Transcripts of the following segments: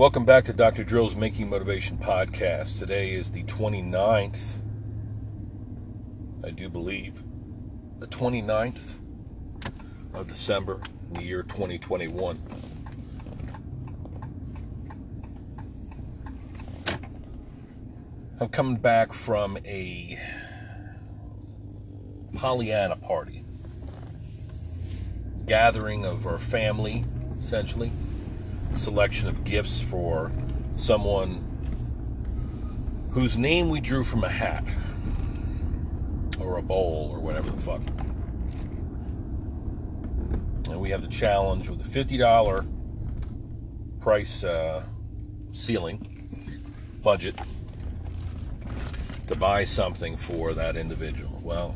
Welcome back to Dr. Drill's Making Motivation podcast. Today is the 29th, I do believe, the 29th of December in the year 2021. I'm coming back from a Pollyanna party, gathering of our family, essentially selection of gifts for someone whose name we drew from a hat or a bowl or whatever the fuck. And we have the challenge with a $50 price uh, ceiling budget to buy something for that individual. Well,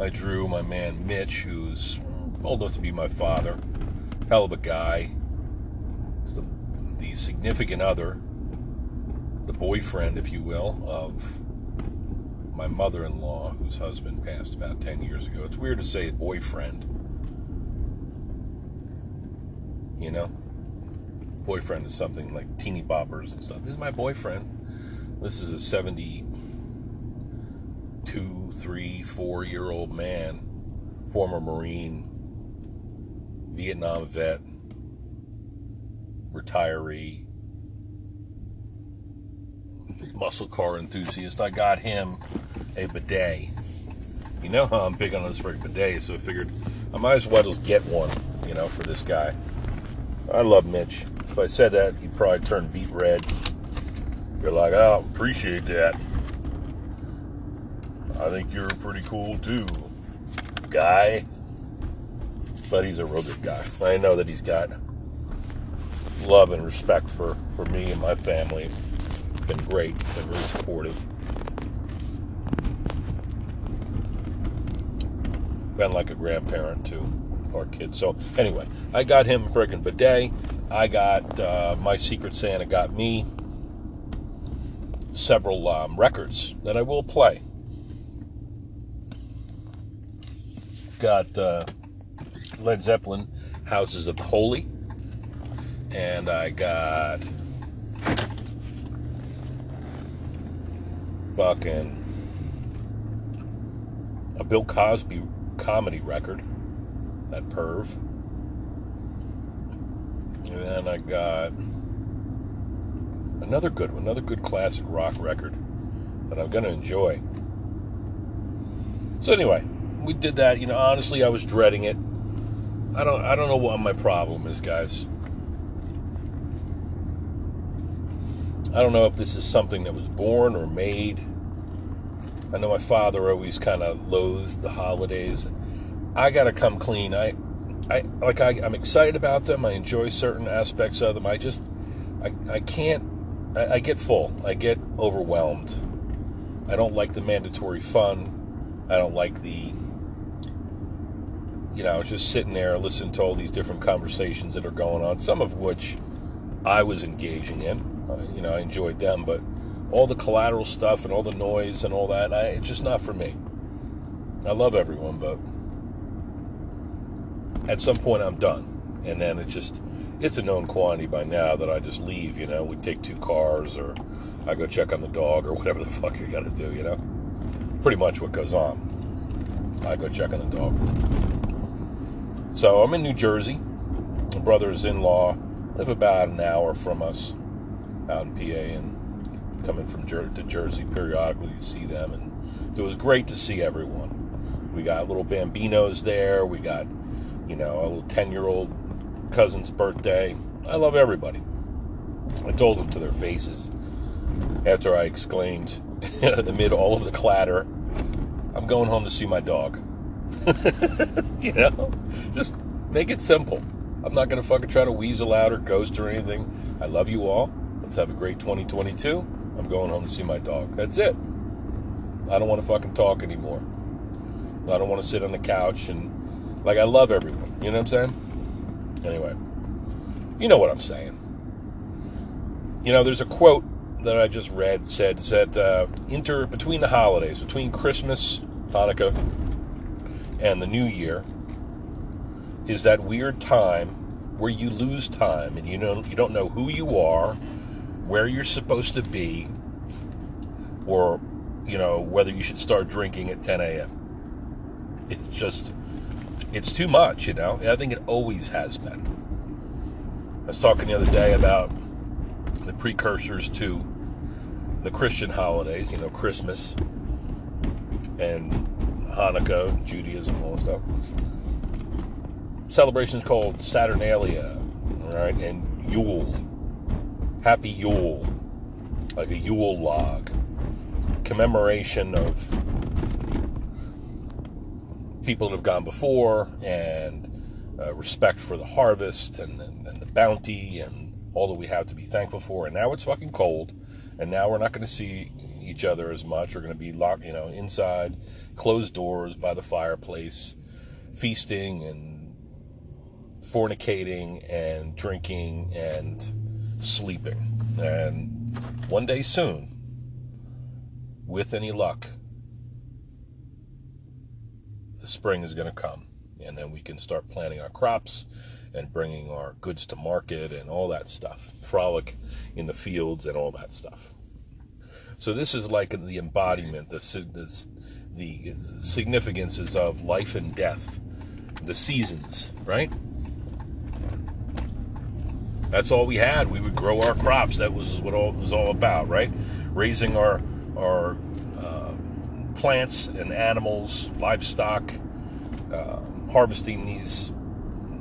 I drew my man Mitch, who's old enough to be my father, hell of a guy, the, significant other, the boyfriend, if you will, of my mother in law, whose husband passed about 10 years ago. It's weird to say boyfriend. You know? Boyfriend is something like teeny boppers and stuff. This is my boyfriend. This is a 72, 3, 4 year old man, former Marine, Vietnam vet retiree, muscle car enthusiast. I got him a bidet. You know how I'm big on this for bidets, so I figured I might as well just get one, you know, for this guy. I love Mitch. If I said that, he'd probably turn beet red. You're like, oh, appreciate that. I think you're pretty cool too, guy. But he's a real good guy. I know that he's got love and respect for, for me and my family. Been great, been very supportive. Been like a grandparent to our kids. So anyway, I got him a freaking bidet. I got uh, my Secret Santa got me several um, records that I will play. Got uh, Led Zeppelin, Houses of Holy and I got fucking a Bill Cosby comedy record, that perv. And then I got another good one, another good classic rock record that I'm going to enjoy. So anyway, we did that. You know, honestly, I was dreading it. I don't, I don't know what my problem is, guys. I don't know if this is something that was born or made. I know my father always kind of loathed the holidays. I got to come clean. I, I like I, I'm excited about them. I enjoy certain aspects of them. I just, I, I can't. I, I get full. I get overwhelmed. I don't like the mandatory fun. I don't like the you know, just sitting there listening to all these different conversations that are going on, some of which I was engaging in. Uh, you know, I enjoyed them, but all the collateral stuff and all the noise and all that, I, it's just not for me. I love everyone, but at some point I'm done. And then it just, it's a known quantity by now that I just leave, you know. We take two cars or I go check on the dog or whatever the fuck you gotta do, you know. Pretty much what goes on. I go check on the dog. So I'm in New Jersey. My brother's in law live about an hour from us out in PA and coming from Jer- to Jersey periodically to see them. And it was great to see everyone. We got little bambinos there. We got, you know, a little 10 year old cousin's birthday. I love everybody. I told them to their faces after I exclaimed amid all of the clatter, I'm going home to see my dog. you know, just make it simple. I'm not going to fucking try to weasel out or ghost or anything. I love you all. Let's have a great 2022. I'm going home to see my dog. That's it. I don't want to fucking talk anymore. I don't want to sit on the couch and like I love everyone. You know what I'm saying? Anyway, you know what I'm saying. You know, there's a quote that I just read said said uh, inter between the holidays, between Christmas, Hanukkah, and the New Year, is that weird time where you lose time and you know you don't know who you are, where you're supposed to be, or you know whether you should start drinking at 10 a.m. It's just it's too much, you know. I think it always has been. I was talking the other day about the precursors to the Christian holidays, you know, Christmas and Hanukkah, Judaism, all that stuff. Celebrations called Saturnalia, right? And Yule. Happy Yule. Like a Yule log. Commemoration of people that have gone before and uh, respect for the harvest and, and, and the bounty and all that we have to be thankful for. And now it's fucking cold and now we're not going to see each other as much. We're going to be locked, you know, inside, closed doors by the fireplace, feasting and fornicating and drinking and sleeping. And one day soon, with any luck, the spring is going to come. And then we can start planting our crops and bringing our goods to market and all that stuff. Frolic in the fields and all that stuff. So this is like the embodiment, the, the, the significances of life and death, the seasons, right? That's all we had. We would grow our crops. That was what all was all about, right? Raising our our uh, plants and animals, livestock, uh, harvesting these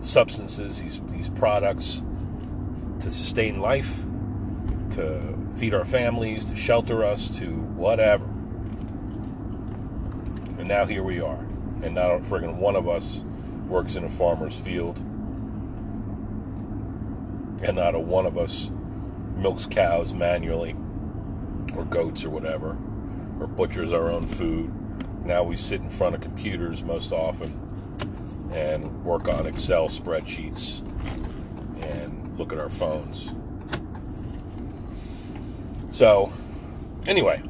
substances, these these products to sustain life, to feed our families, to shelter us, to whatever. And now here we are. And not a friggin' one of us works in a farmer's field. And not a one of us milks cows manually, or goats or whatever, or butchers our own food. Now we sit in front of computers most often and work on Excel spreadsheets and look at our phones. So, anyway,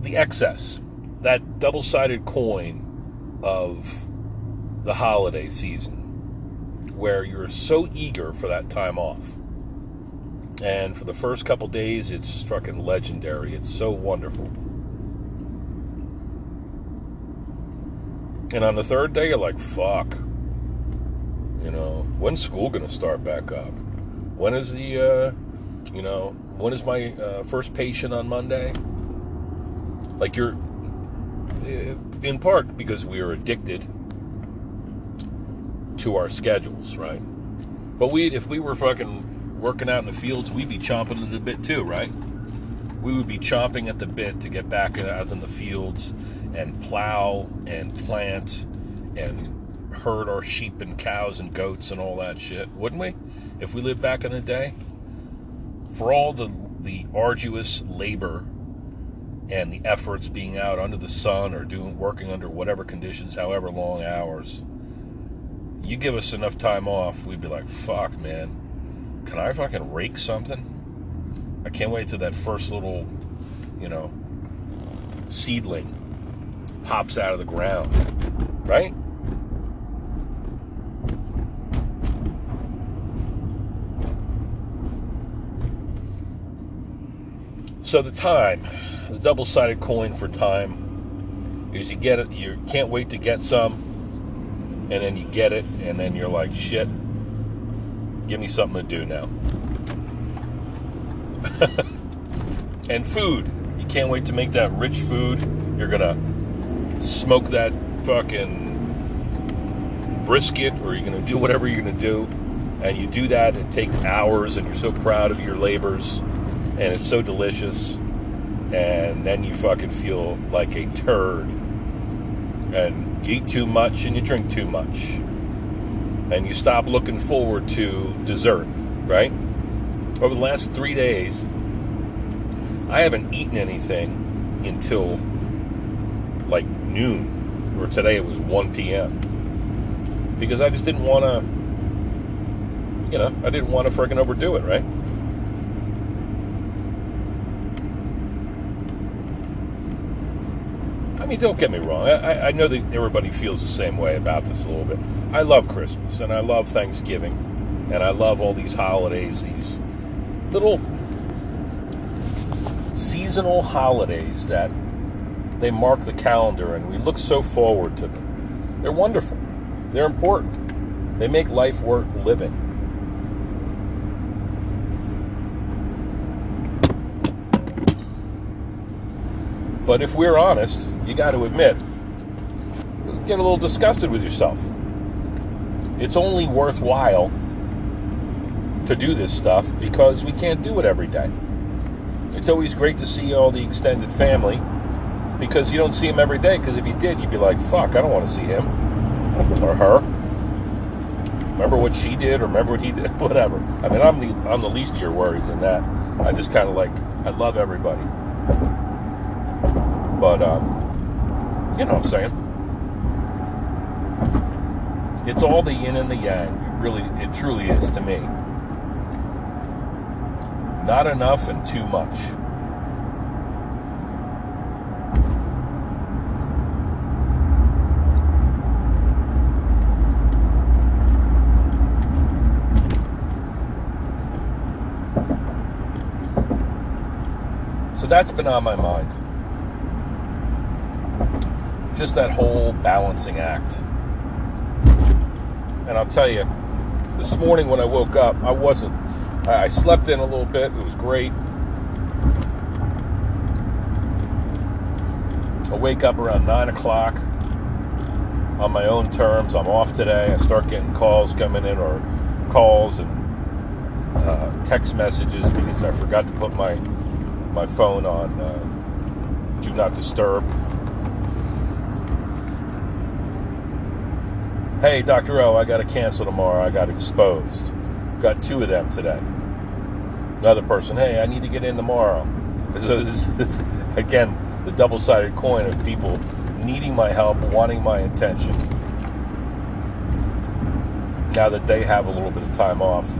the excess, that double sided coin of the holiday season, where you're so eager for that time off. And for the first couple days, it's fucking legendary. It's so wonderful. And on the third day, you're like, fuck. You know, when's school going to start back up? When is the, uh, you know, when is my uh, first patient on Monday? Like you're, uh, in part because we are addicted to our schedules, right? But we, if we were fucking working out in the fields, we'd be chomping at the bit too, right? We would be chomping at the bit to get back out in the fields and plow and plant and herd our sheep and cows and goats and all that shit, wouldn't we? If we lived back in the day, for all the the arduous labor and the efforts being out under the sun or doing working under whatever conditions, however long hours, you give us enough time off, we'd be like, fuck, man, can I fucking rake something? I can't wait till that first little, you know, seedling pops out of the ground, right? So the time, the double-sided coin for time, is you get it, you can't wait to get some, and then you get it, and then you're like, shit, give me something to do now. and food, you can't wait to make that rich food. You're gonna smoke that fucking brisket, or you're gonna do whatever you're gonna do, and you do that. It takes hours, and you're so proud of your labors and it's so delicious. And then you fucking feel like a turd. And eat too much and you drink too much. And you stop looking forward to dessert, right? Over the last three days, I haven't eaten anything until like noon, or today it was 1 p.m. Because I just didn't want to, you know, I didn't want to freaking overdo it, right? Mean, don't get me wrong. I, I know that everybody feels the same way about this a little bit. I love Christmas and I love Thanksgiving and I love all these holidays, these little seasonal holidays that they mark the calendar and we look so forward to them. They're wonderful. They're important. They make life worth living. But if we're honest, you got to admit, get a little disgusted with yourself. It's only worthwhile to do this stuff because we can't do it every day. It's always great to see all the extended family because you don't see them every day. Because if you did, you'd be like, fuck, I don't want to see him or her. Remember what she did or remember what he did? Whatever. I mean, I'm the, I'm the least of your worries in that. I just kind of like, I love everybody. But, um, you know what I'm saying? It's all the yin and the yang. It really, it truly is to me. Not enough and too much. So that's been on my mind just that whole balancing act. And I'll tell you, this morning when I woke up, I wasn't. I slept in a little bit. It was great. I wake up around 9 o'clock on my own terms. I'm off today. I start getting calls coming in or calls and uh, text messages because I forgot to put my my phone on uh, do not disturb. Hey, Dr. O, I got to cancel tomorrow. I got exposed. Got two of them today. Another person, hey, I need to get in tomorrow. So this, this again, the double-sided coin of people needing my help, wanting my attention. Now that they have a little bit of time off.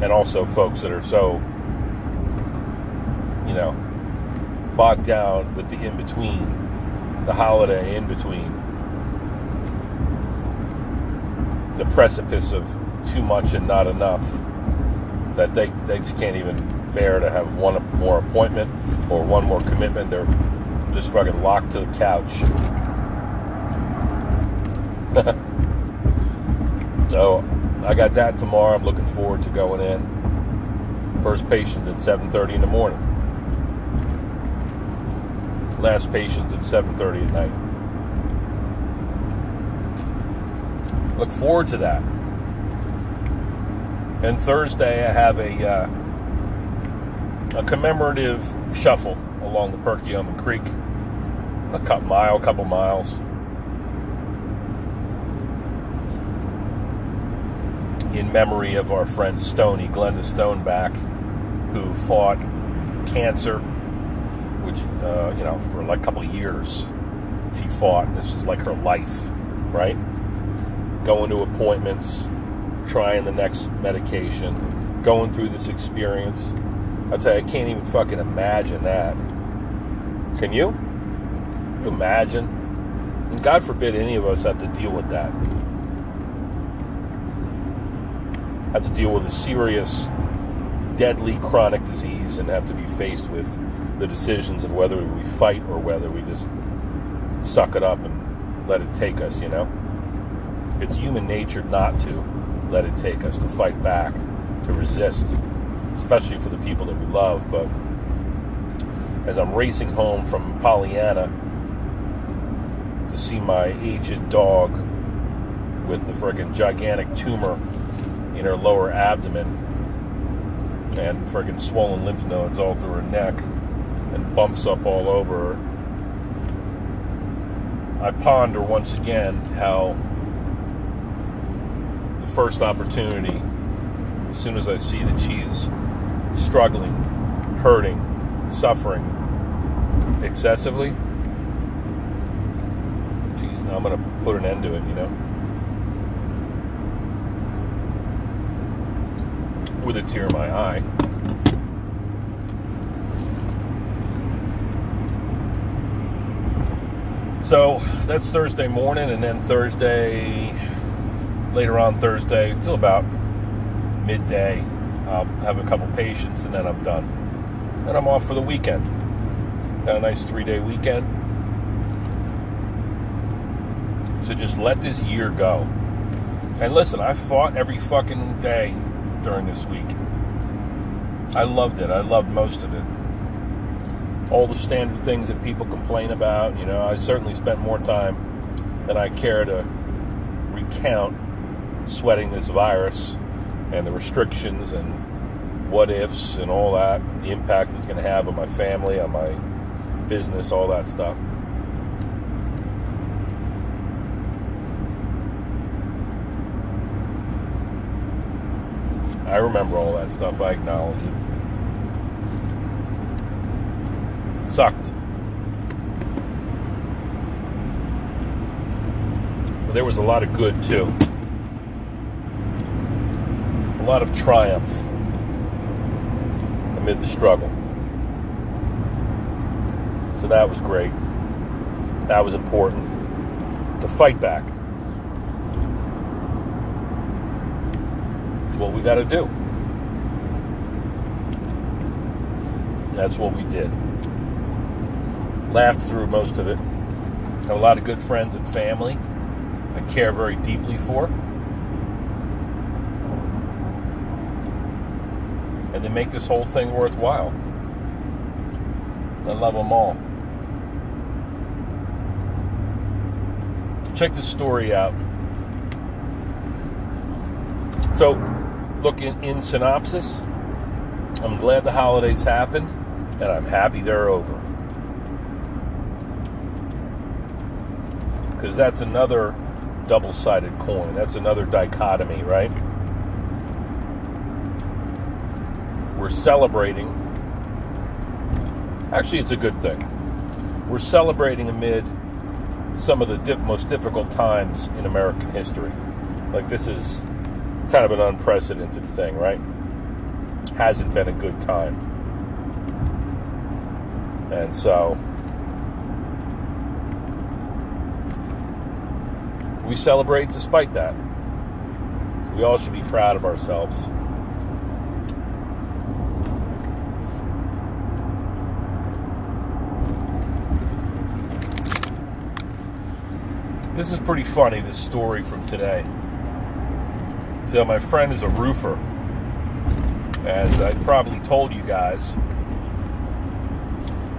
And also folks that are so, you know, bogged down with the in-between, the holiday in-between the precipice of too much and not enough that they, they just can't even bear to have one more appointment or one more commitment. They're just fucking locked to the couch. so I got that tomorrow. I'm looking forward to going in. First patient's at 7:30 in the morning. Last patient's at 7:30 at night. Look forward to that. And Thursday, I have a uh, a commemorative shuffle along the Perkiomen Creek, a couple mile, couple miles. In memory of our friend Stony, Glenda Stoneback, who fought cancer, which, uh, you know, for like a couple years, she fought. This is like her life, right? Going to appointments, trying the next medication, going through this experience. I tell you, I can't even fucking imagine that. Can you? Can you imagine? And God forbid any of us have to deal with that. Have to deal with a serious, deadly chronic disease and have to be faced with the decisions of whether we fight or whether we just suck it up and let it take us, you know? It's human nature not to let it take us, to fight back, to resist, especially for the people that we love. But as I'm racing home from Pollyanna to see my aged dog with the friggin' gigantic tumor in her lower abdomen and friggin' swollen lymph nodes all through her neck and bumps up all over her, I ponder once again how first opportunity, as soon as I see that she's struggling, hurting, suffering excessively, geez, I'm going to put an end to it, you know? With a tear in my eye. So that's Thursday morning, and then Thursday, later on Thursday, until about midday, I'll have a couple patients, and then I'm done. And I'm off for the weekend. Got a nice three day weekend. So just let this year go. And listen, I fought every fucking day during this week. I loved it. I loved most of it. All the standard things that people complain about, you know, I certainly spent more time than I care to recount sweating this virus and the restrictions and what ifs and all that, the impact it's going to have on my family, on my business, all that stuff. I remember all that stuff. I acknowledge it. Sucked. But there was a lot of good too. Lot of triumph amid the struggle. So that was great. That was important to fight back. what we got to do. That's what we did. Laughed through most of it. Have a lot of good friends and family I care very deeply for. And they make this whole thing worthwhile. I love them all. Check this story out. So, look, in, in synopsis, I'm glad the holidays happened, and I'm happy they're over. Because that's another double sided coin. That's another dichotomy, right? We're celebrating. Actually, it's a good thing. We're celebrating amid some of the dip, most difficult times in American history. Like, this is kind of an unprecedented thing, right? Hasn't been a good time. And so we celebrate despite that. We all should be proud of ourselves. This is pretty funny, this story from today. So my friend is a roofer. As I probably told you guys,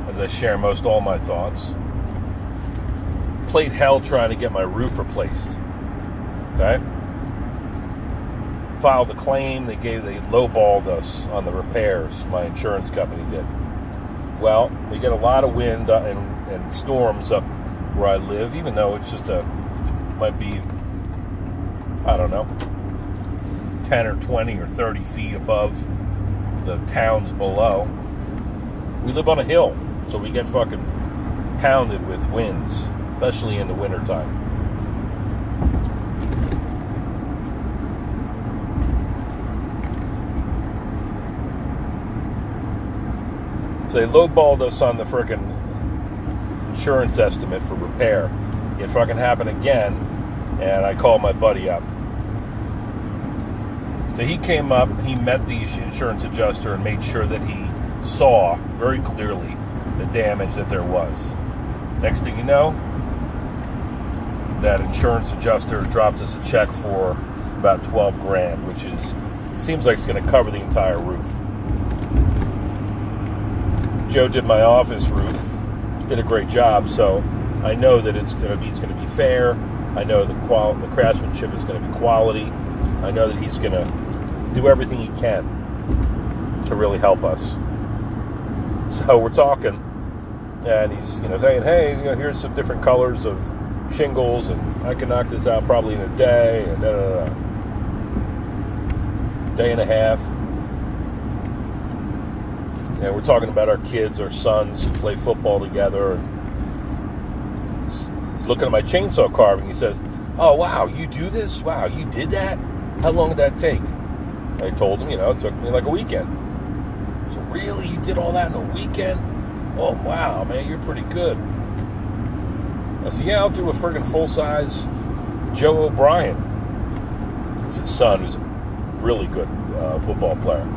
as I share most all my thoughts, played hell trying to get my roof replaced. Okay? Filed a claim. They gave they lowballed us on the repairs. My insurance company did. Well, we get a lot of wind uh, and, and storms up where I live, even though it's just a might be I don't know 10 or 20 or 30 feet above the towns below. We live on a hill, so we get fucking pounded with winds, especially in the wintertime. So they lowballed us on the frickin' insurance estimate for repair. It fucking happened again, and I called my buddy up. So he came up, he met the insurance adjuster and made sure that he saw very clearly the damage that there was. Next thing you know, that insurance adjuster dropped us a check for about 12 grand, which is, seems like it's going to cover the entire roof. Joe did my office roof, did a great job, so I know that it's going to be, it's going to be fair. I know the qual the craftsmanship is going to be quality. I know that he's going to do everything he can to really help us. So we're talking, and he's you know saying, "Hey, you know, here's some different colors of shingles, and I can knock this out probably in a day, and da, da, da. day and a half." And we're talking about our kids, our sons who play football together, and looking at my chainsaw carving. He says, "Oh wow, you do this? Wow, you did that? How long did that take?" I told him, you know, it took me like a weekend. So really, you did all that in a weekend? Oh wow, man, you're pretty good. I said, yeah, I'll do a friggin' full size Joe O'Brien. It's his son, who's a really good uh, football player.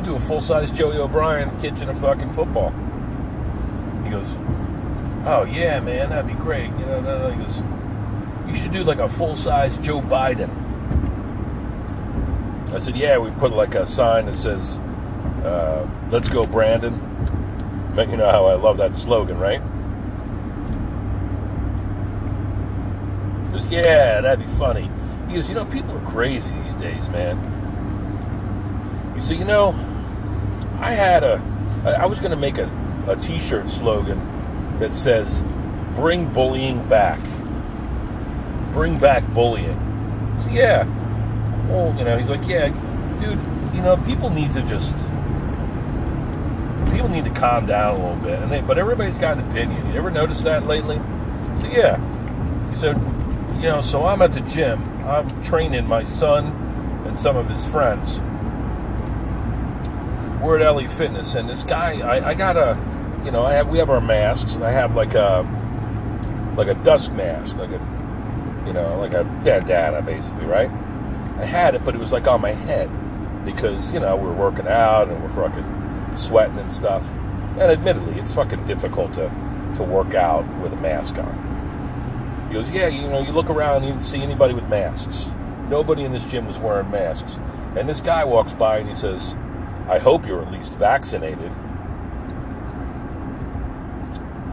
I'll do a full size Joey O'Brien kitchen of fucking football. He goes, Oh yeah, man, that'd be great. You know, he goes, You should do like a full size Joe Biden. I said, Yeah, we put like a sign that says, uh, Let's go, Brandon. But you know how I love that slogan, right? He goes, Yeah, that'd be funny. He goes, You know, people are crazy these days, man. He said, You know, I had a, I was going to make a, a t shirt slogan that says, Bring bullying back. Bring back bullying. So, yeah. Well, you know, he's like, Yeah, dude, you know, people need to just, people need to calm down a little bit. And they, but everybody's got an opinion. You ever notice that lately? So, yeah. He said, You know, so I'm at the gym. I'm training my son and some of his friends we're at LA Fitness, and this guy, I, I got a, you know, I have we have our masks, and I have like a, like a dusk mask, like a, you know, like a bandana, basically, right? I had it, but it was like on my head because you know we are working out and we're fucking sweating and stuff. And admittedly, it's fucking difficult to to work out with a mask on. He goes, yeah, you know, you look around, you didn't see anybody with masks. Nobody in this gym was wearing masks. And this guy walks by and he says, I hope you're at least vaccinated.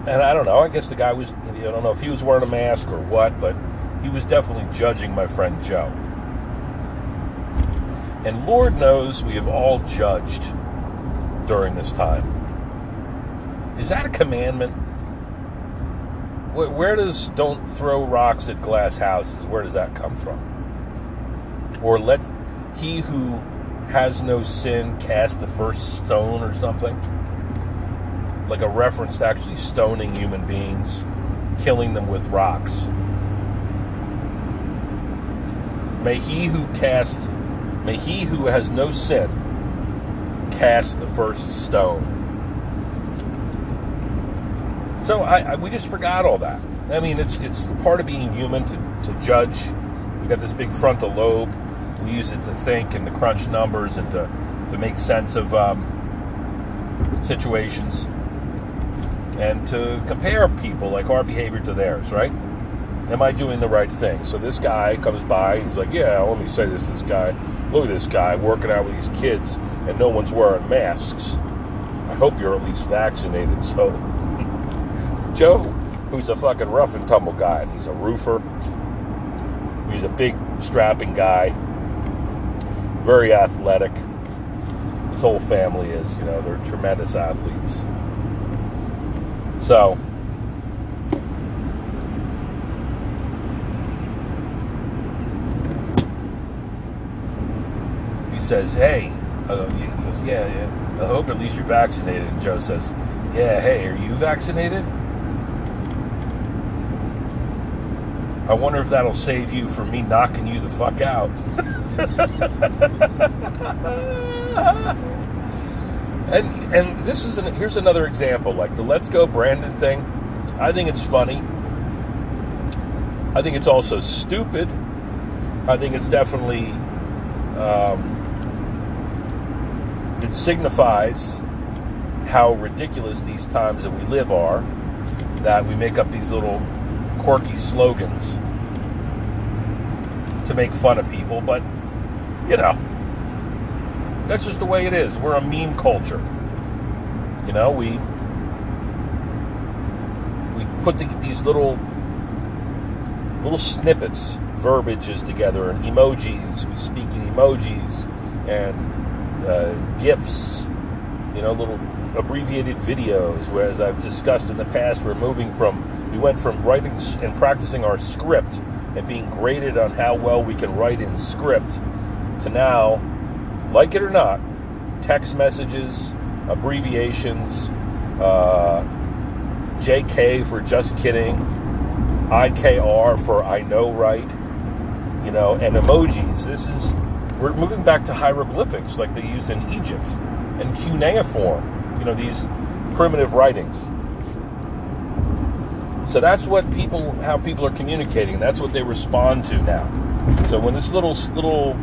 And I don't know. I guess the guy was, I don't know if he was wearing a mask or what, but he was definitely judging my friend Joe. And Lord knows we have all judged during this time. Is that a commandment? Where does don't throw rocks at glass houses? Where does that come from? Or let he who has no sin cast the first stone or something. Like a reference to actually stoning human beings, killing them with rocks. May he who cast, may he who has no sin cast the first stone. So I, I, we just forgot all that. I mean, it's it's part of being human to, to judge. We got this big frontal lobe we use it to think and to crunch numbers and to, to make sense of um, situations and to compare people like our behavior to theirs, right? Am I doing the right thing? So this guy comes by, he's like, Yeah, let me say this to this guy. Look at this guy working out with these kids and no one's wearing masks. I hope you're at least vaccinated. So, Joe, who's a fucking rough and tumble guy, he's a roofer, he's a big, strapping guy very athletic. His whole family is, you know, they're tremendous athletes. So, he says, "Hey," uh, he goes, "Yeah, yeah. I hope at least you're vaccinated." And Joe says, "Yeah, hey, are you vaccinated?" I wonder if that'll save you from me knocking you the fuck out. and and this is an, here's another example like the let's go brandon thing. I think it's funny. I think it's also stupid. I think it's definitely um, it signifies how ridiculous these times that we live are that we make up these little quirky slogans to make fun of people but you know, that's just the way it is. We're a meme culture. You know, we we put the, these little little snippets, verbiages together, and emojis. We speak in emojis and uh, gifs. You know, little abbreviated videos. Whereas I've discussed in the past, we're moving from we went from writing and practicing our script and being graded on how well we can write in script to now, like it or not, text messages, abbreviations, uh, JK for just kidding, IKR for I know right, you know, and emojis. This is, we're moving back to hieroglyphics like they used in Egypt and cuneiform, you know, these primitive writings. So that's what people, how people are communicating. That's what they respond to now. So when this little little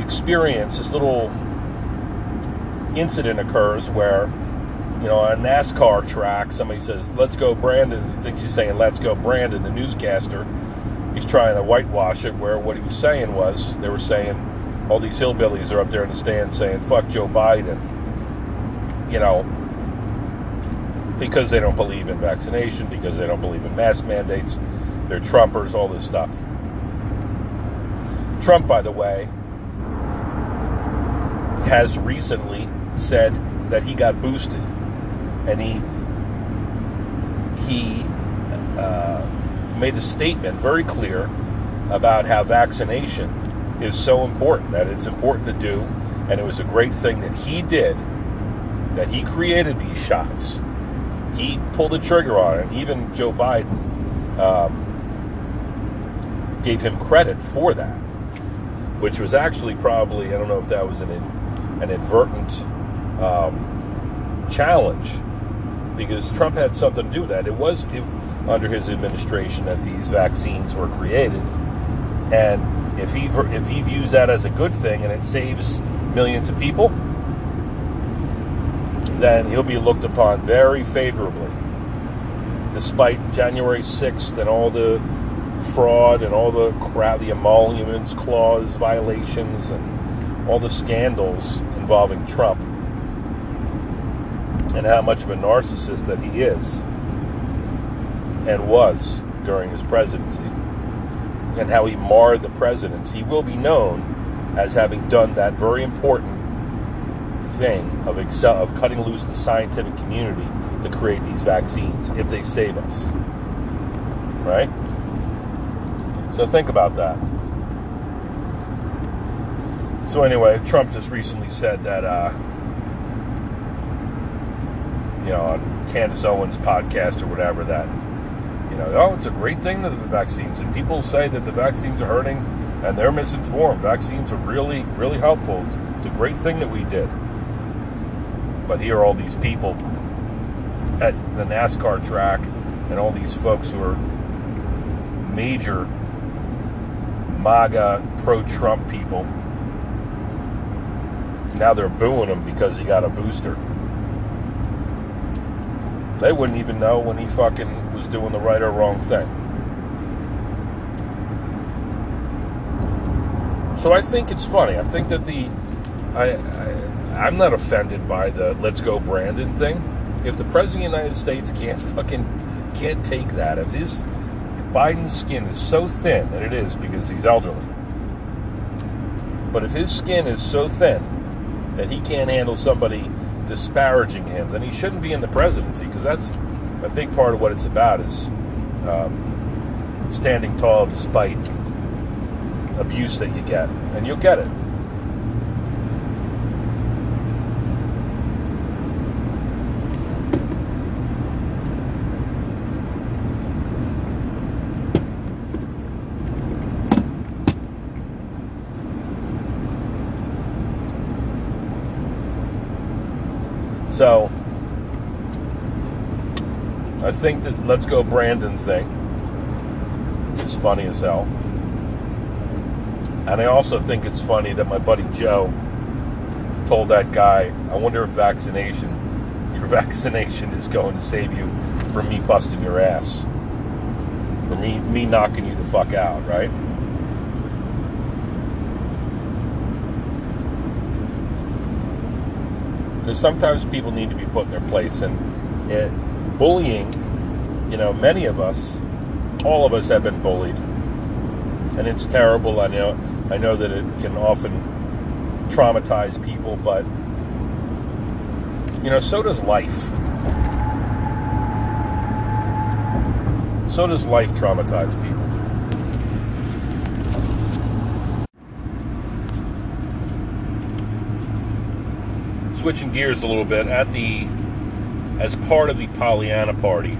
experience, this little incident occurs where, you know, on a NASCAR track, somebody says, "Let's go, Brandon." He thinks he's saying, "Let's go, Brandon." The newscaster, he's trying to whitewash it. Where what he was saying was, they were saying, all these hillbillies are up there in the stands saying, "Fuck Joe Biden." You know, because they don't believe in vaccination, because they don't believe in mask mandates. They're Trumpers, all this stuff. Trump, by the way, has recently said that he got boosted, and he he uh, made a statement very clear about how vaccination is so important that it's important to do, and it was a great thing that he did, that he created these shots. He pulled the trigger on it. Even Joe Biden um, gave him credit for that, which was actually probably, I don't know if that was an, an advertent um, challenge because Trump had something to do with that. It was it, under his administration that these vaccines were created. And if he, if he views that as a good thing and it saves millions of people, then he'll be looked upon very favorably. Despite January 6th and all the fraud and all the crap, the emoluments clause violations and all the scandals involving Trump and how much of a narcissist that he is and was during his presidency and how he marred the presidency, he will be known as having done that very important thing of excel of cutting loose the scientific community to create these vaccines if they save us. Right? So think about that. So anyway, Trump just recently said that uh, you know, on Candace Owens' podcast or whatever that you know, oh, it's a great thing that the vaccines and people say that the vaccines are hurting and they're misinformed. Vaccines are really, really helpful. It's, it's a great thing that we did. But here are all these people at the NASCAR track and all these folks who are major MAGA pro Trump people. Now they're booing him because he got a booster. They wouldn't even know when he fucking was doing the right or wrong thing. So I think it's funny. I think that the I, I I'm not offended by the "Let's go Brandon" thing. If the president of the United States can't fucking can't take that, if his Biden's skin is so thin, and it is because he's elderly, but if his skin is so thin that he can't handle somebody disparaging him, then he shouldn't be in the presidency because that's a big part of what it's about is um, standing tall despite abuse that you get, and you'll get it. So I think that Let's Go Brandon thing is funny as hell. And I also think it's funny that my buddy Joe told that guy, I wonder if vaccination, your vaccination is going to save you from me busting your ass. For me, me knocking you the fuck out, right? Because sometimes people need to be put in their place, and it, bullying, you know, many of us, all of us have been bullied, and it's terrible. I know, I know that it can often traumatize people, but you know, so does life. So does life traumatize people. Switching gears a little bit, at the as part of the Pollyanna party,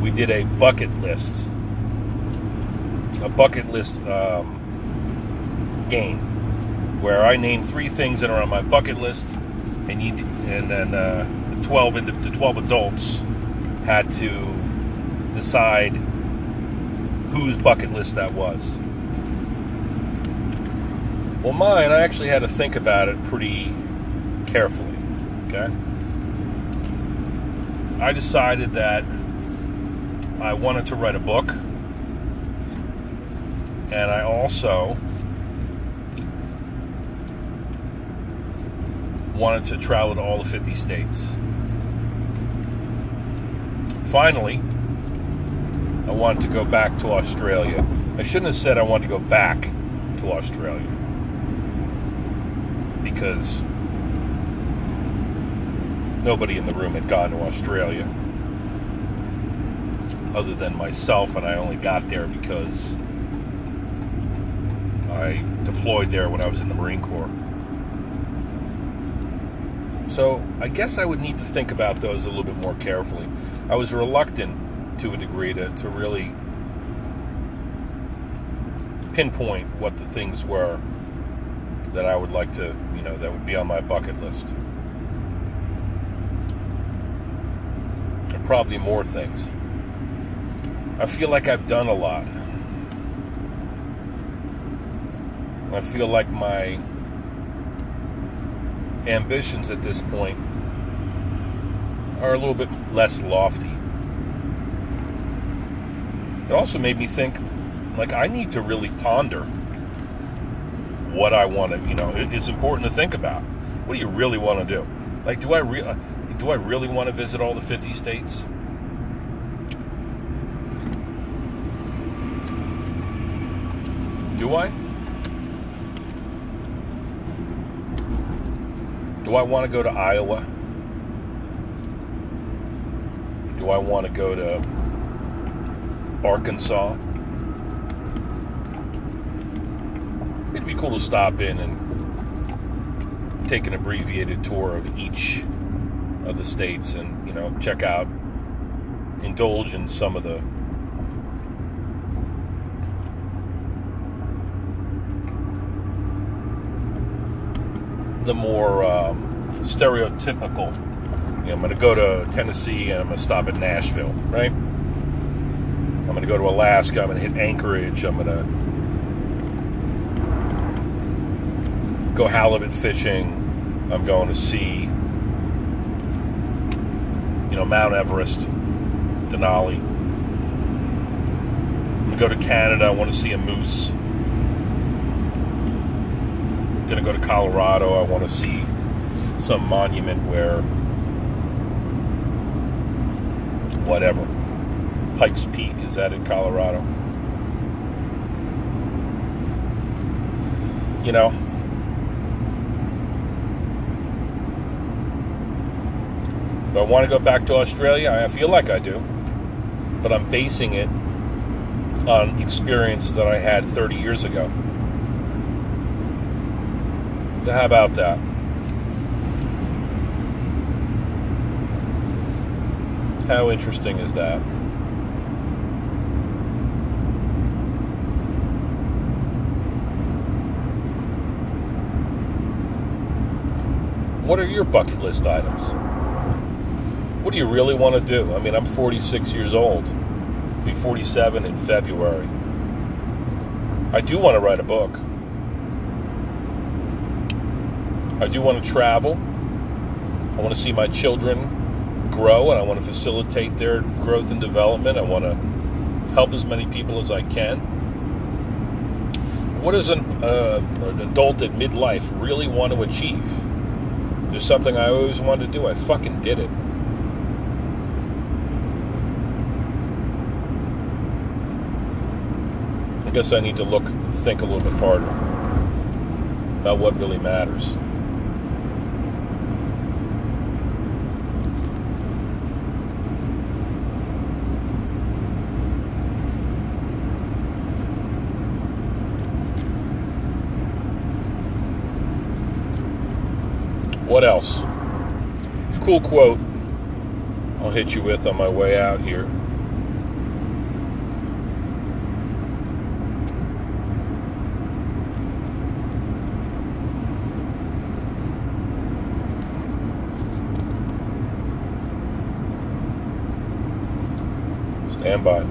we did a bucket list, a bucket list um, game, where I named three things that are on my bucket list, and you, and then uh, the twelve into the twelve adults had to decide whose bucket list that was. Well, mine, I actually had to think about it pretty carefully. Okay? I decided that I wanted to write a book, and I also wanted to travel to all the 50 states. Finally, I wanted to go back to Australia. I shouldn't have said I wanted to go back to Australia because nobody in the room had gone to Australia other than myself, and I only got there because I deployed there when I was in the Marine Corps. So I guess I would need to think about those a little bit more carefully. I was reluctant to a degree to, to really pinpoint what the things were that I would like to, you know, that would be on my bucket list. Probably more things. I feel like I've done a lot. I feel like my ambitions at this point are a little bit less lofty. It also made me think like I need to really ponder what I want to, you know, it's important to think about. What do you really want to do? Like do I re- uh, do I really want to visit all the 50 states? Do I? Do I want to go to Iowa? Do I want to go to Arkansas? It'd be cool to stop in and take an abbreviated tour of each of the states and, you know, check out, indulge in some of the the more um, stereotypical. You know, I'm going to go to Tennessee and I'm going to stop at Nashville, right? I'm going to go to Alaska. I'm going to hit Anchorage. I'm going to go halibut fishing. I'm going to see, you know, Mount Everest, Denali. I'm to go to Canada. I want to see a moose I'm to go to Colorado. I want to see some monument where whatever. Pikes Peak is that in Colorado? You know, do I want to go back to Australia? I feel like I do, but I'm basing it on experiences that I had 30 years ago. So how about that? How interesting is that? What are your bucket list items? What do you really want to do? I mean, I'm 46 years old. I'll be 47 in February. I do want to write a book. I do want to travel. I want to see my children grow and I want to facilitate their growth and development. I want to help as many people as I can. What does an, uh, an adult at midlife really want to achieve? There's something I always wanted to do. I fucking did it. Guess I need to look, think a little bit harder about what really matters. What else? Cool quote I'll hit you with on my way out here. And bye.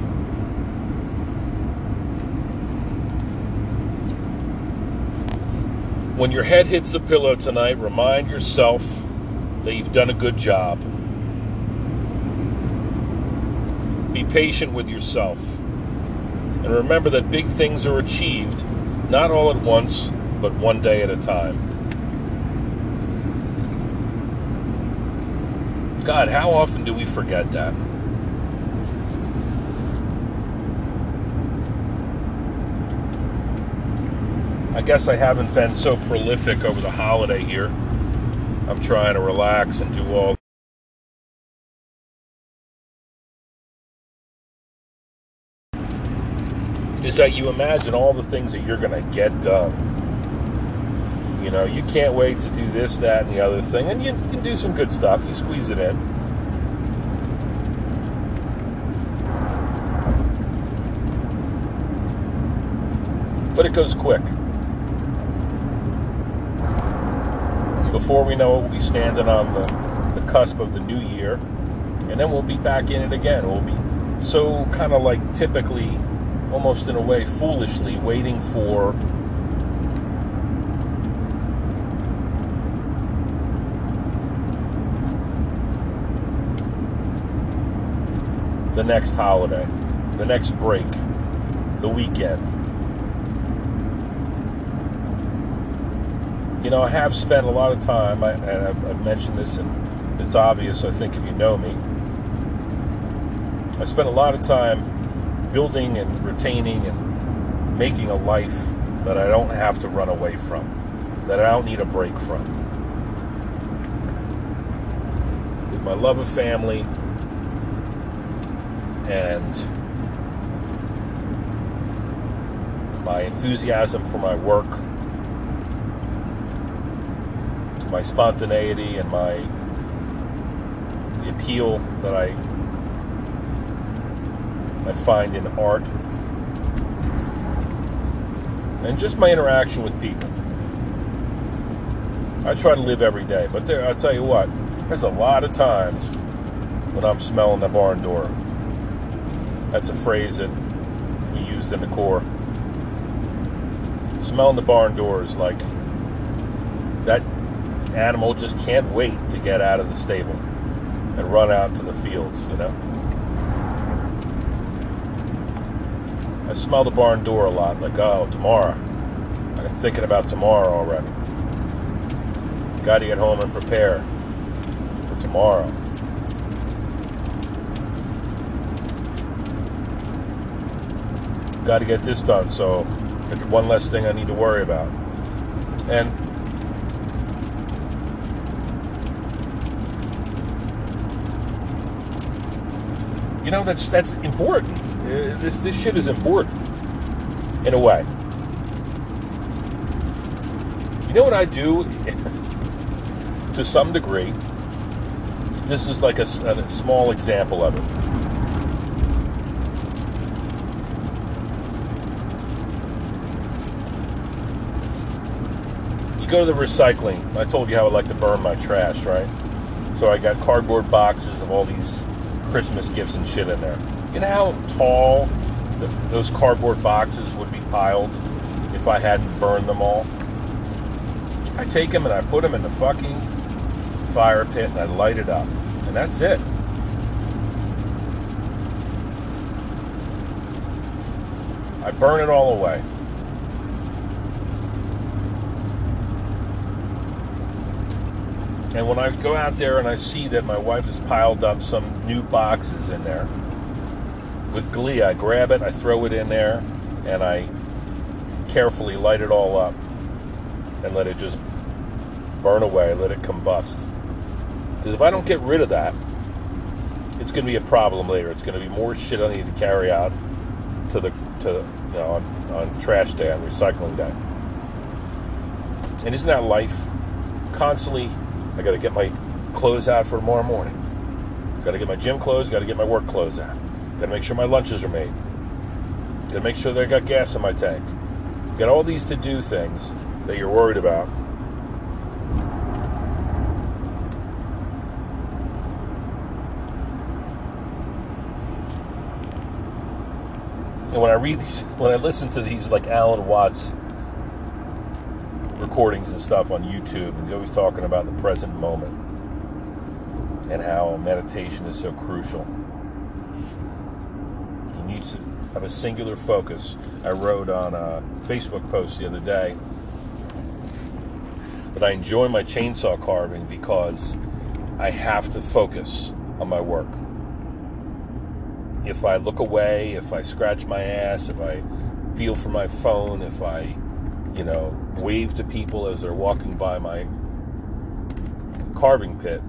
When your head hits the pillow tonight, remind yourself that you've done a good job. Be patient with yourself. And remember that big things are achieved not all at once, but one day at a time. God, how often do we forget that? I guess I haven't been so prolific over the holiday here. I'm trying to relax and do all is that you imagine all the things that you're going to get done. You know, you can't wait to do this, that, and the other thing, and you can do some good stuff. You squeeze it in. But it goes quick. Before we know it, we'll be standing on the, the cusp of the new year, and then we'll be back in it again. We'll be so kind of like typically almost in a way foolishly waiting for the next holiday, the next break, the weekend. You know, I have spent a lot of time, I, and I've, I've mentioned this, and it's obvious, I think, if you know me. I spent a lot of time building and retaining and making a life that I don't have to run away from, that I don't need a break from. With my love of family and my enthusiasm for my work, my spontaneity and my the appeal that I I find in art, and just my interaction with people. I try to live every day, but there, I'll tell you what, there's a lot of times when I'm smelling the barn door. That's a phrase that we used in the Corps. Smelling the barn door is like animal just can't wait to get out of the stable and run out to the fields, you know? I smell the barn door a lot, like, oh, tomorrow. I'm thinking about tomorrow already. Got to get home and prepare for tomorrow. Got to get this done, so there's one less thing I need to worry about. And you know that's that's important uh, this this shit is important in a way. You know what I do to some degree. This is like a, a small example of it. You go to the recycling. I told you how I like to burn my trash, right? So I got cardboard boxes of all these Christmas gifts and shit in there. You know how tall the, those cardboard boxes would be piled if I hadn't burned them all? I take them and I put them in the fucking fire pit and I light it up. And that's it. I burn it all away. And when I go out there and I see that my wife has piled up some new boxes in there, with glee, I grab it, I throw it in there, and I carefully light it all up and let it just burn away, let it combust. Because if I don't get rid of that, it's going to be a problem later. It's going to be more shit I need to carry out to the to you know on, on trash day, on recycling day. And isn't that life? Constantly, I got to get my clothes out for tomorrow morning. Got to get my gym clothes. Got to get my work clothes out. Got to make sure my lunches are made. Got to make sure that I got gas in my tank. Got all these to do things that you're worried about. And when I read these, when I listen to these like Alan Watts recordings and stuff on YouTube, and he's always talking about the present moment and how meditation is so crucial. You need to have a singular focus. I wrote on a Facebook post the other day that I enjoy my chainsaw carving because I have to focus on my work. If I look away, if I scratch my ass, if I feel for my phone, if I, you know, wave to people as they're walking by my carving pit,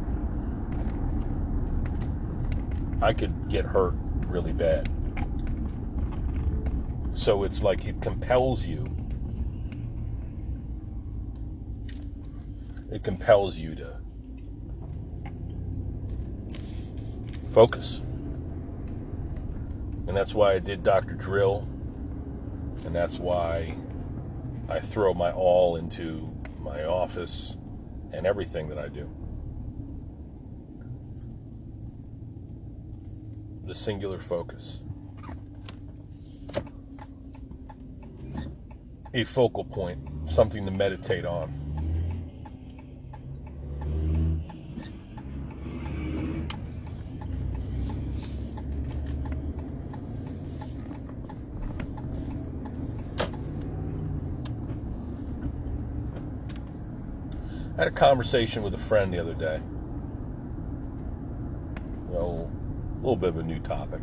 I could get hurt really bad. So it's like it compels you. It compels you to focus. And that's why I did Dr. Drill. And that's why I throw my all into my office and everything that I do. The singular focus. A focal point, something to meditate on. I had a conversation with a friend the other day. Well, a little bit of a new topic.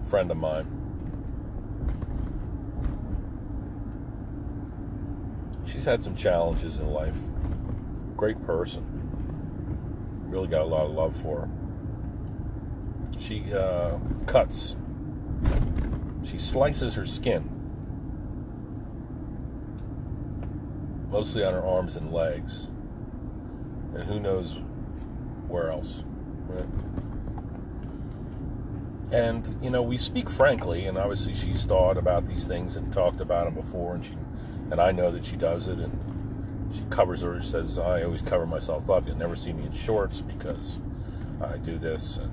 A friend of mine. She's had some challenges in life. Great person. Really got a lot of love for her. She uh, cuts. She slices her skin mostly on her arms and legs, and who knows where else. Right? And you know, we speak frankly, and obviously she's thought about these things and talked about them before, and she, and I know that she does it, and she covers her. She says, "I always cover myself up. You'll never see me in shorts because I do this." And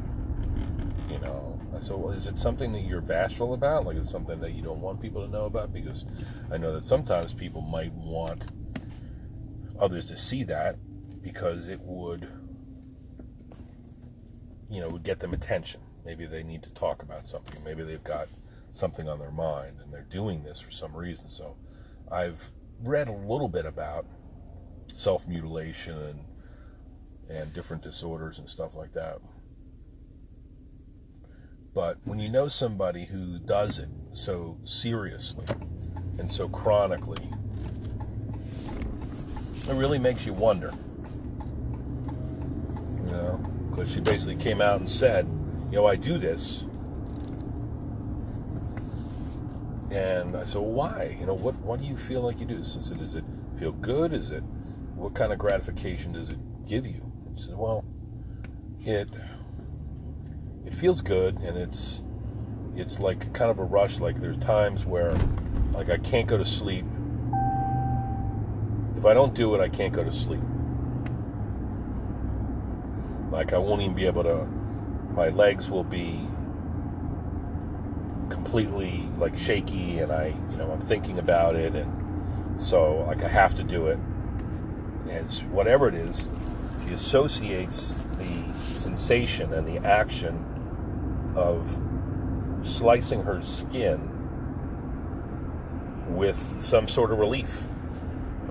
you know, I said, "Well, is it something that you're bashful about? Like, it's something that you don't want people to know about?" Because I know that sometimes people might want others to see that because it would you know would get them attention. Maybe they need to talk about something. Maybe they've got something on their mind and they're doing this for some reason. So i've read a little bit about self-mutilation and and different disorders and stuff like that. But when you know somebody who does it so seriously and so chronically it really makes you wonder. You know, because she basically came out and said, you know, I do this. And I said, well, why? You know, what, what do you feel like you do? She said, does it feel good? Is it, what kind of gratification does it give you? She said, well, it, it feels good and it's, it's like kind of a rush. Like there's times where, like I can't go to sleep if I don't do it, I can't go to sleep. Like I won't even be able to. My legs will be completely like shaky, and I, you know, I'm thinking about it, and so like I have to do it. And it's whatever it is. She associates the sensation and the action of slicing her skin with some sort of relief.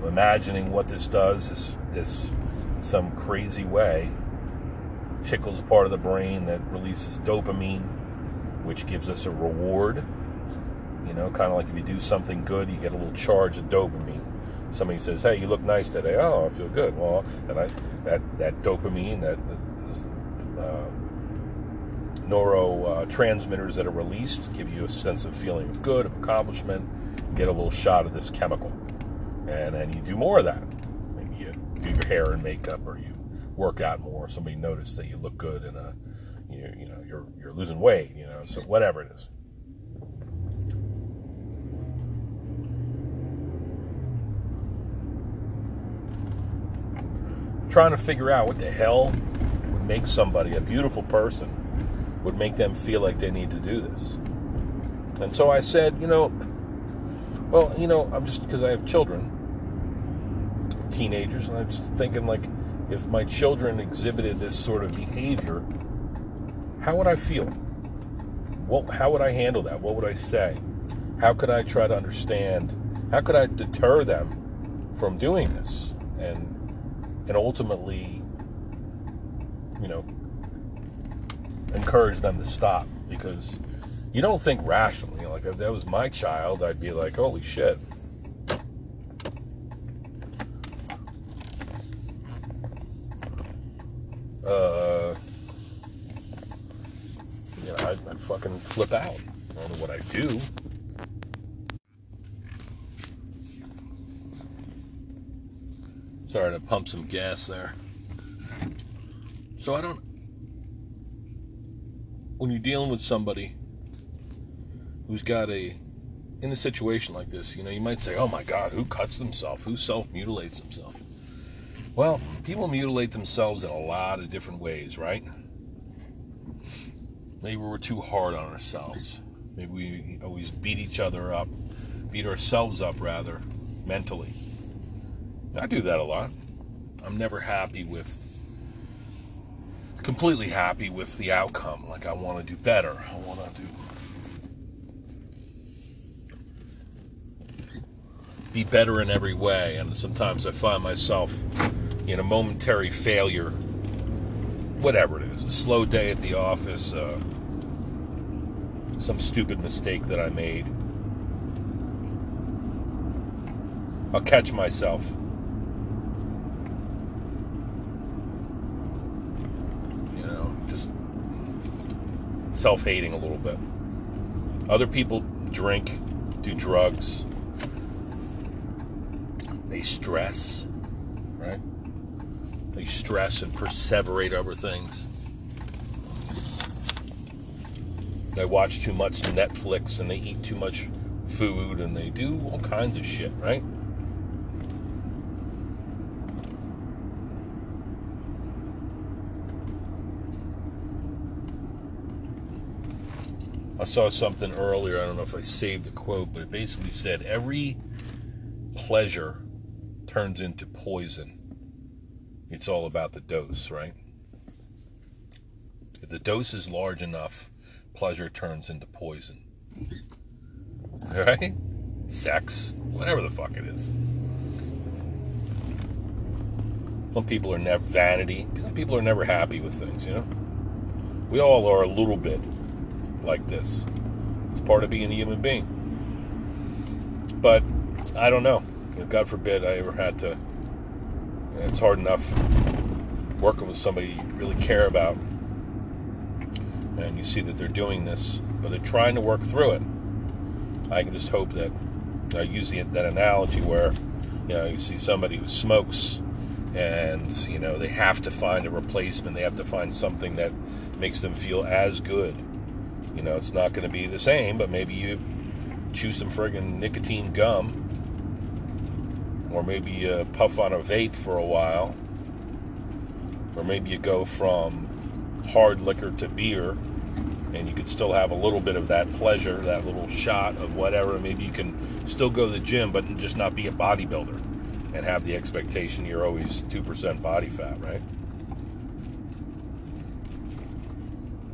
I'm imagining what this does is this some crazy way tickles part of the brain that releases dopamine, which gives us a reward. You know, kind of like if you do something good, you get a little charge of dopamine. Somebody says, "Hey, you look nice today." Oh, I feel good. Well, and I that that dopamine, that uh, neurotransmitters that are released, give you a sense of feeling of good, of accomplishment. Get a little shot of this chemical and then you do more of that. Maybe you do your hair and makeup, or you work out more. Somebody noticed that you look good, and uh, you you know you're you're losing weight. You know, so whatever it is. Trying to figure out what the hell would make somebody, a beautiful person, would make them feel like they need to do this. And so I said, you know, well, you know, I'm just because I have children, teenagers, and I'm just thinking like, if my children exhibited this sort of behavior, how would I feel? What, how would I handle that? What would I say? How could I try to understand? How could I deter them from doing this? And and ultimately, you know, encourage them to stop because you don't think rationally. Like if that was my child, I'd be like, holy shit. Uh, you know, I'd, I'd fucking flip out. I don't know what I do. Sorry to pump some gas there. So I don't. When you're dealing with somebody who's got a in a situation like this, you know, you might say, "Oh my God, who cuts themselves? Who self mutilates themselves?" Well, people mutilate themselves in a lot of different ways, right? Maybe we're too hard on ourselves. Maybe we always beat each other up, beat ourselves up rather, mentally. I do that a lot. I'm never happy with, completely happy with the outcome. Like, I want to do better. I want to do be better in every way. And sometimes I find myself in a momentary failure, whatever it is, a slow day at the office, uh, some stupid mistake that I made. I'll catch myself. You know, just self hating a little bit. Other people drink, do drugs, they stress, right? They stress and perseverate over things. They watch too much Netflix and they eat too much food and they do all kinds of shit, right? I saw something earlier. I don't know if I saved the quote, but it basically said every pleasure turns into poison. It's all about the dose, right? If the dose is large enough, pleasure turns into poison. Right? Sex, whatever the fuck it is. Some people are never vanity. Some people are never happy with things, you know? We all are a little bit like this. It's part of being a human being. But I don't know. God forbid I ever had to. It's hard enough working with somebody you really care about, and you see that they're doing this, but they're trying to work through it. I can just hope that I use the, that analogy where you know you see somebody who smokes and you know they have to find a replacement. They have to find something that makes them feel as good. You know it's not going to be the same but maybe you chew some friggin' nicotine gum or maybe you puff on a vape for a while, or maybe you go from hard liquor to beer, and you could still have a little bit of that pleasure, that little shot of whatever. Maybe you can still go to the gym, but just not be a bodybuilder and have the expectation you're always 2% body fat, right?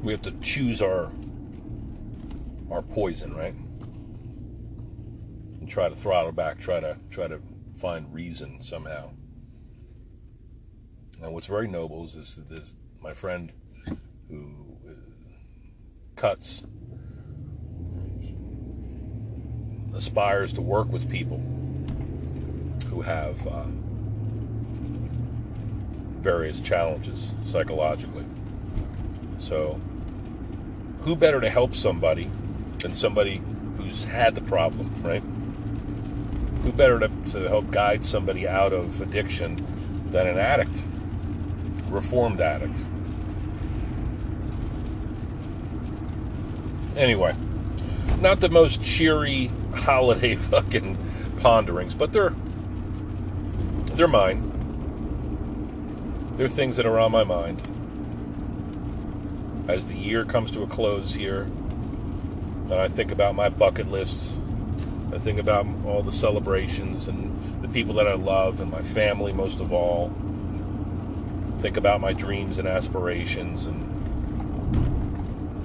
We have to choose our our poison, right? And try to throttle back, try to try to find reason somehow. And what's very noble is this, this my friend who uh, cuts aspires to work with people who have uh, various challenges psychologically. So, who better to help somebody than somebody who's had the problem, right? Who better to, to help guide somebody out of addiction than an addict, reformed addict? Anyway, not the most cheery holiday fucking ponderings, but they're they're mine. They're things that are on my mind. As the year comes to a close here, And I think about my bucket lists. I think about all the celebrations and the people that I love and my family most of all. Think about my dreams and aspirations and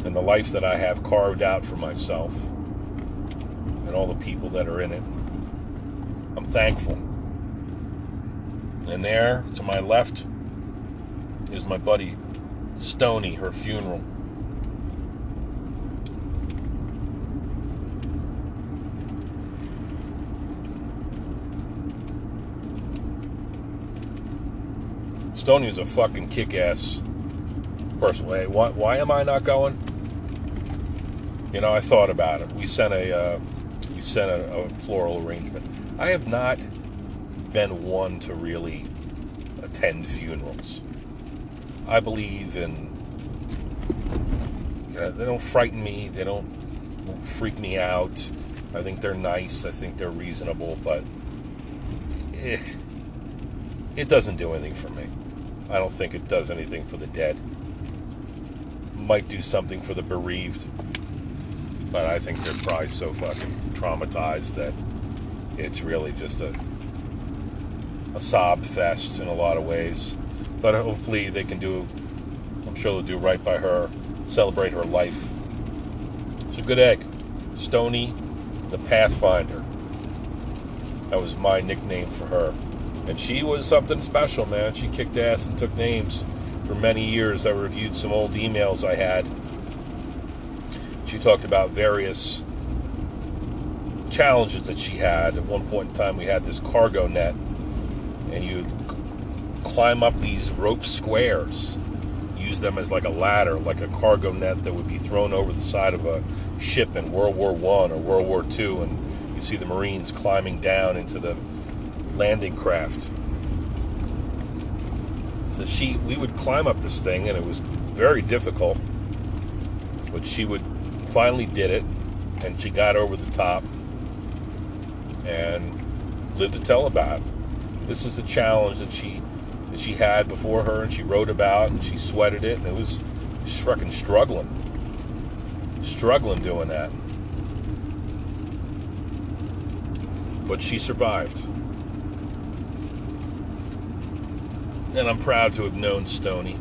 and the life that I have carved out for myself and all the people that are in it. I'm thankful. And there, to my left, is my buddy Stony, her funeral. Stony was a fucking kick ass person. Hey, why, why am I not going? You know, I thought about it. We sent a uh, we sent a, a floral arrangement. I have not been one to really attend funerals. I believe in. You know, they don't frighten me. They don't freak me out. I think they're nice. I think they're reasonable, but eh, it doesn't do anything for me. I don't think it does anything for the dead. Might do something for the bereaved, but I think they're probably so fucking traumatized that it's really just a a sob fest in a lot of ways. But hopefully they can do, I'm sure they'll do right by her, celebrate her life. It's a good egg. Stony, the Pathfinder. That was my nickname for her. And she was something special, man. She kicked ass and took names. For many years, I reviewed some old emails I had. She talked about various challenges that she had. At one point in time, we had this cargo net and you climb up these rope squares, use them as like a ladder, like a cargo net that would be thrown over the side of a ship in World War One or World War Two, and you see the Marines climbing down into the landing craft. So she, we would climb up this thing, and it was very difficult, but she would finally did it, and she got over the top, and lived to tell about it. This is a challenge that she that she had before her, and she wrote about, and she sweated it, and it was she's fucking struggling, struggling doing that. But she survived. And I'm proud to have known Stony.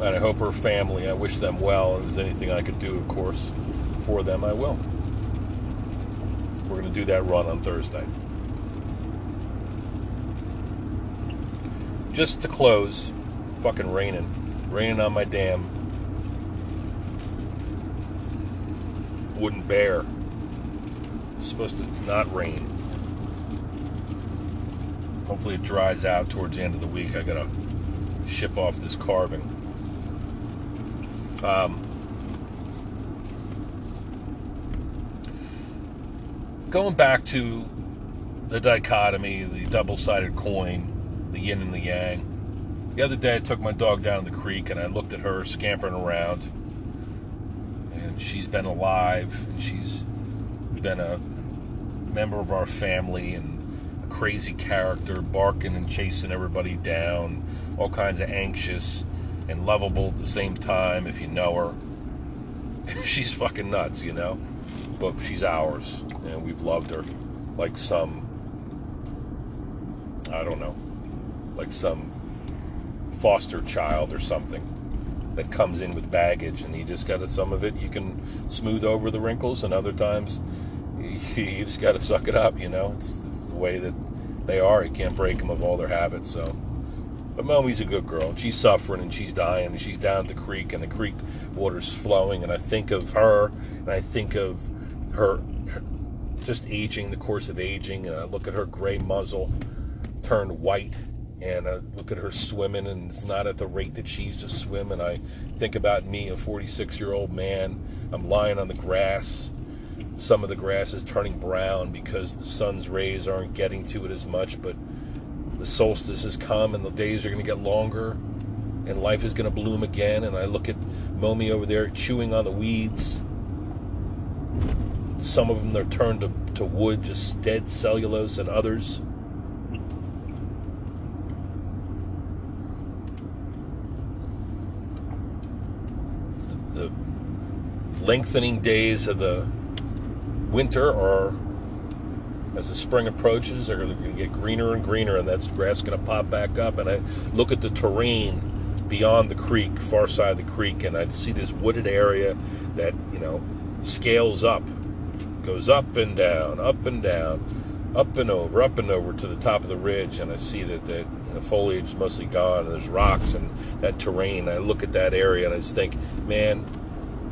And I hope her family, I wish them well. If there's anything I could do, of course, for them, I will. We're going to do that run on Thursday. Just to close, fucking raining. Raining on my damn wooden bear. It's supposed to not rain. Hopefully it dries out towards the end of the week. I gotta ship off this carving. Um, going back to the dichotomy, the double sided coin, the yin and the yang. The other day, I took my dog down the creek and I looked at her scampering around. She's been alive, and she's been a member of our family and a crazy character, barking and chasing everybody down, all kinds of anxious and lovable at the same time if you know her. she's fucking nuts, you know? But she's ours, and we've loved her like some, I don't know, like some foster child or something that comes in with baggage, and you just got to, some of it you can smooth over the wrinkles, and other times you just got to suck it up, you know? It's, it's the way that they are. You can't break them of all their habits, so. But Mommy's a good girl. She's suffering and she's dying and she's down at the creek and the creek water's flowing. And I think of her and I think of her, her just aging, the course of aging. And I look at her gray muzzle turned white and I look at her swimming and it's not at the rate that she used to swim. And I think about me, a 46 year old man. I'm lying on the grass. Some of the grass is turning brown because the sun's rays aren't getting to it as much, but the solstice has come and the days are going to get longer and life is going to bloom again. And I look at Momi over there chewing on the weeds. Some of them they're turned to, to wood, just dead cellulose, and others lengthening days of the winter or as the spring approaches, they're going to get greener and greener, and that's grass going to pop back up. And I look at the terrain beyond the creek, far side of the creek, and I see this wooded area that you know scales up, goes up and down, up and down, up and over, up and over to the top of the ridge, and I see that, that the foliage is mostly gone, and there's rocks and that terrain. I look at that area and I just think, man,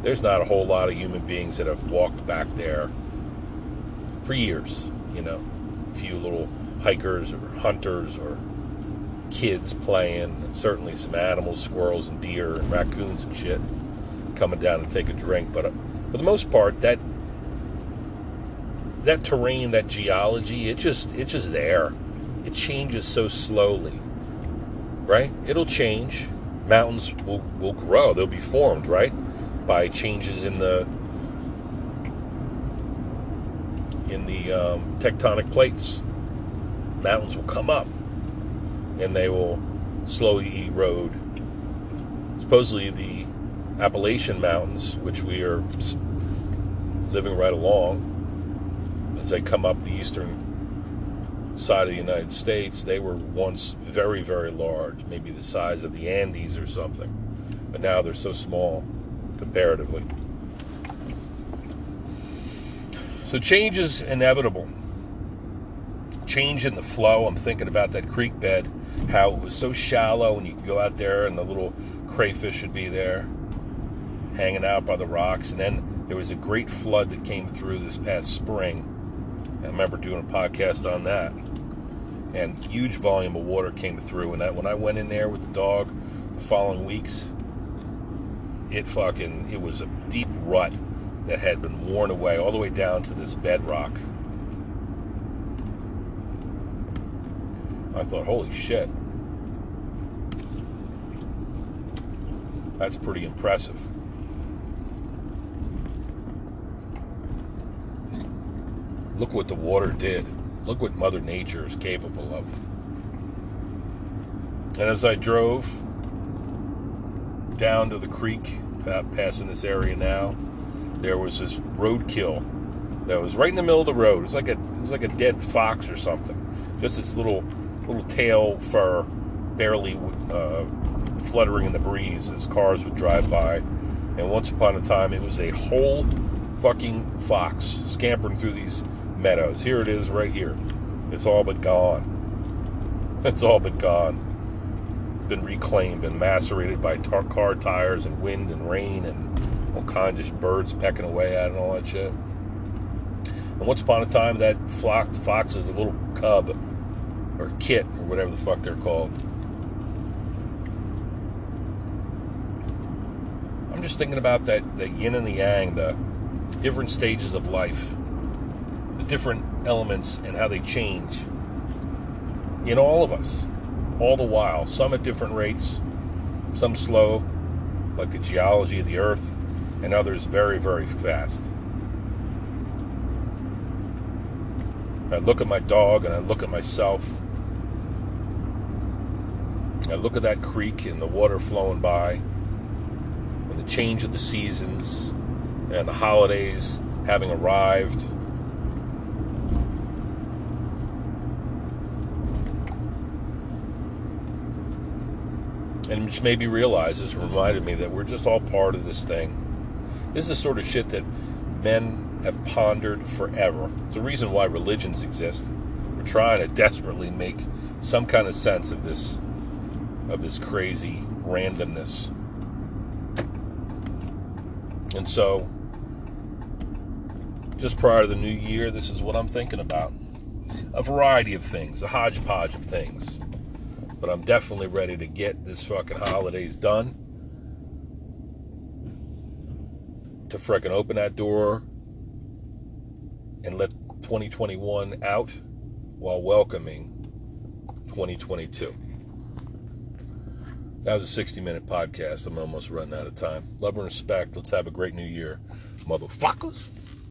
there's not a whole lot of human beings that have walked back there for years. You know, a few little hikers or hunters or kids playing, certainly some animals, squirrels and deer and raccoons and shit coming down to take a drink. But uh, for the most part, that that terrain, that geology, it just it's just there. It changes so slowly, right? It'll change. Mountains will will grow. They'll be formed, right, by changes in the in the um, tectonic plates. Mountains will come up and they will slowly erode. Supposedly, the Appalachian Mountains, which we are living right along, as they come up the eastern side of the United States, they were once very, very large, maybe the size of the Andes or something. But now they're so small comparatively. So change is inevitable. Change in the flow. I'm thinking about that creek bed, how it was so shallow, and you could go out there, and the little crayfish would be there, hanging out by the rocks. And then there was a great flood that came through this past spring. I remember doing a podcast on that, and huge volume of water came through. And that when I went in there with the dog, the following weeks, it fucking it was a deep rut that had been worn away all the way down to this bedrock. I thought, holy shit. That's pretty impressive. Look what the water did. Look what Mother Nature is capable of. And as I drove down to the creek, passing this area now, there was this roadkill that was right in the middle of the road. It was like a it was like a dead fox or something. Just its little little tail fur barely uh, fluttering in the breeze as cars would drive by. And once upon a time, it was a whole fucking fox scampering through these meadows. Here it is, right here. It's all but gone. It's all but gone. Been reclaimed and macerated by tar- car tires and wind and rain and all kinds of birds pecking away at it and all that shit. And once upon a time, that fox, fox is a little cub or kit or whatever the fuck they're called. I'm just thinking about that the yin and the yang, the different stages of life, the different elements and how they change in all of us, all the while. Some at different rates, some slow, like the geology of the earth, and others very, very fast. I look at my dog and I look at myself. I look at that creek and the water flowing by, and the change of the seasons, and the holidays having arrived. And which made me realize, this reminded me that we're just all part of this thing this is the sort of shit that men have pondered forever. It's the reason why religions exist. We're trying to desperately make some kind of sense of this of this crazy randomness. And so just prior to the new year, this is what I'm thinking about. A variety of things, a hodgepodge of things. But I'm definitely ready to get this fucking holidays done to frickin' open that door and let 2021 out while welcoming 2022. That was a 60 minute podcast. I'm almost running out of time. Love and respect. Let's have a great new year, motherfuckers.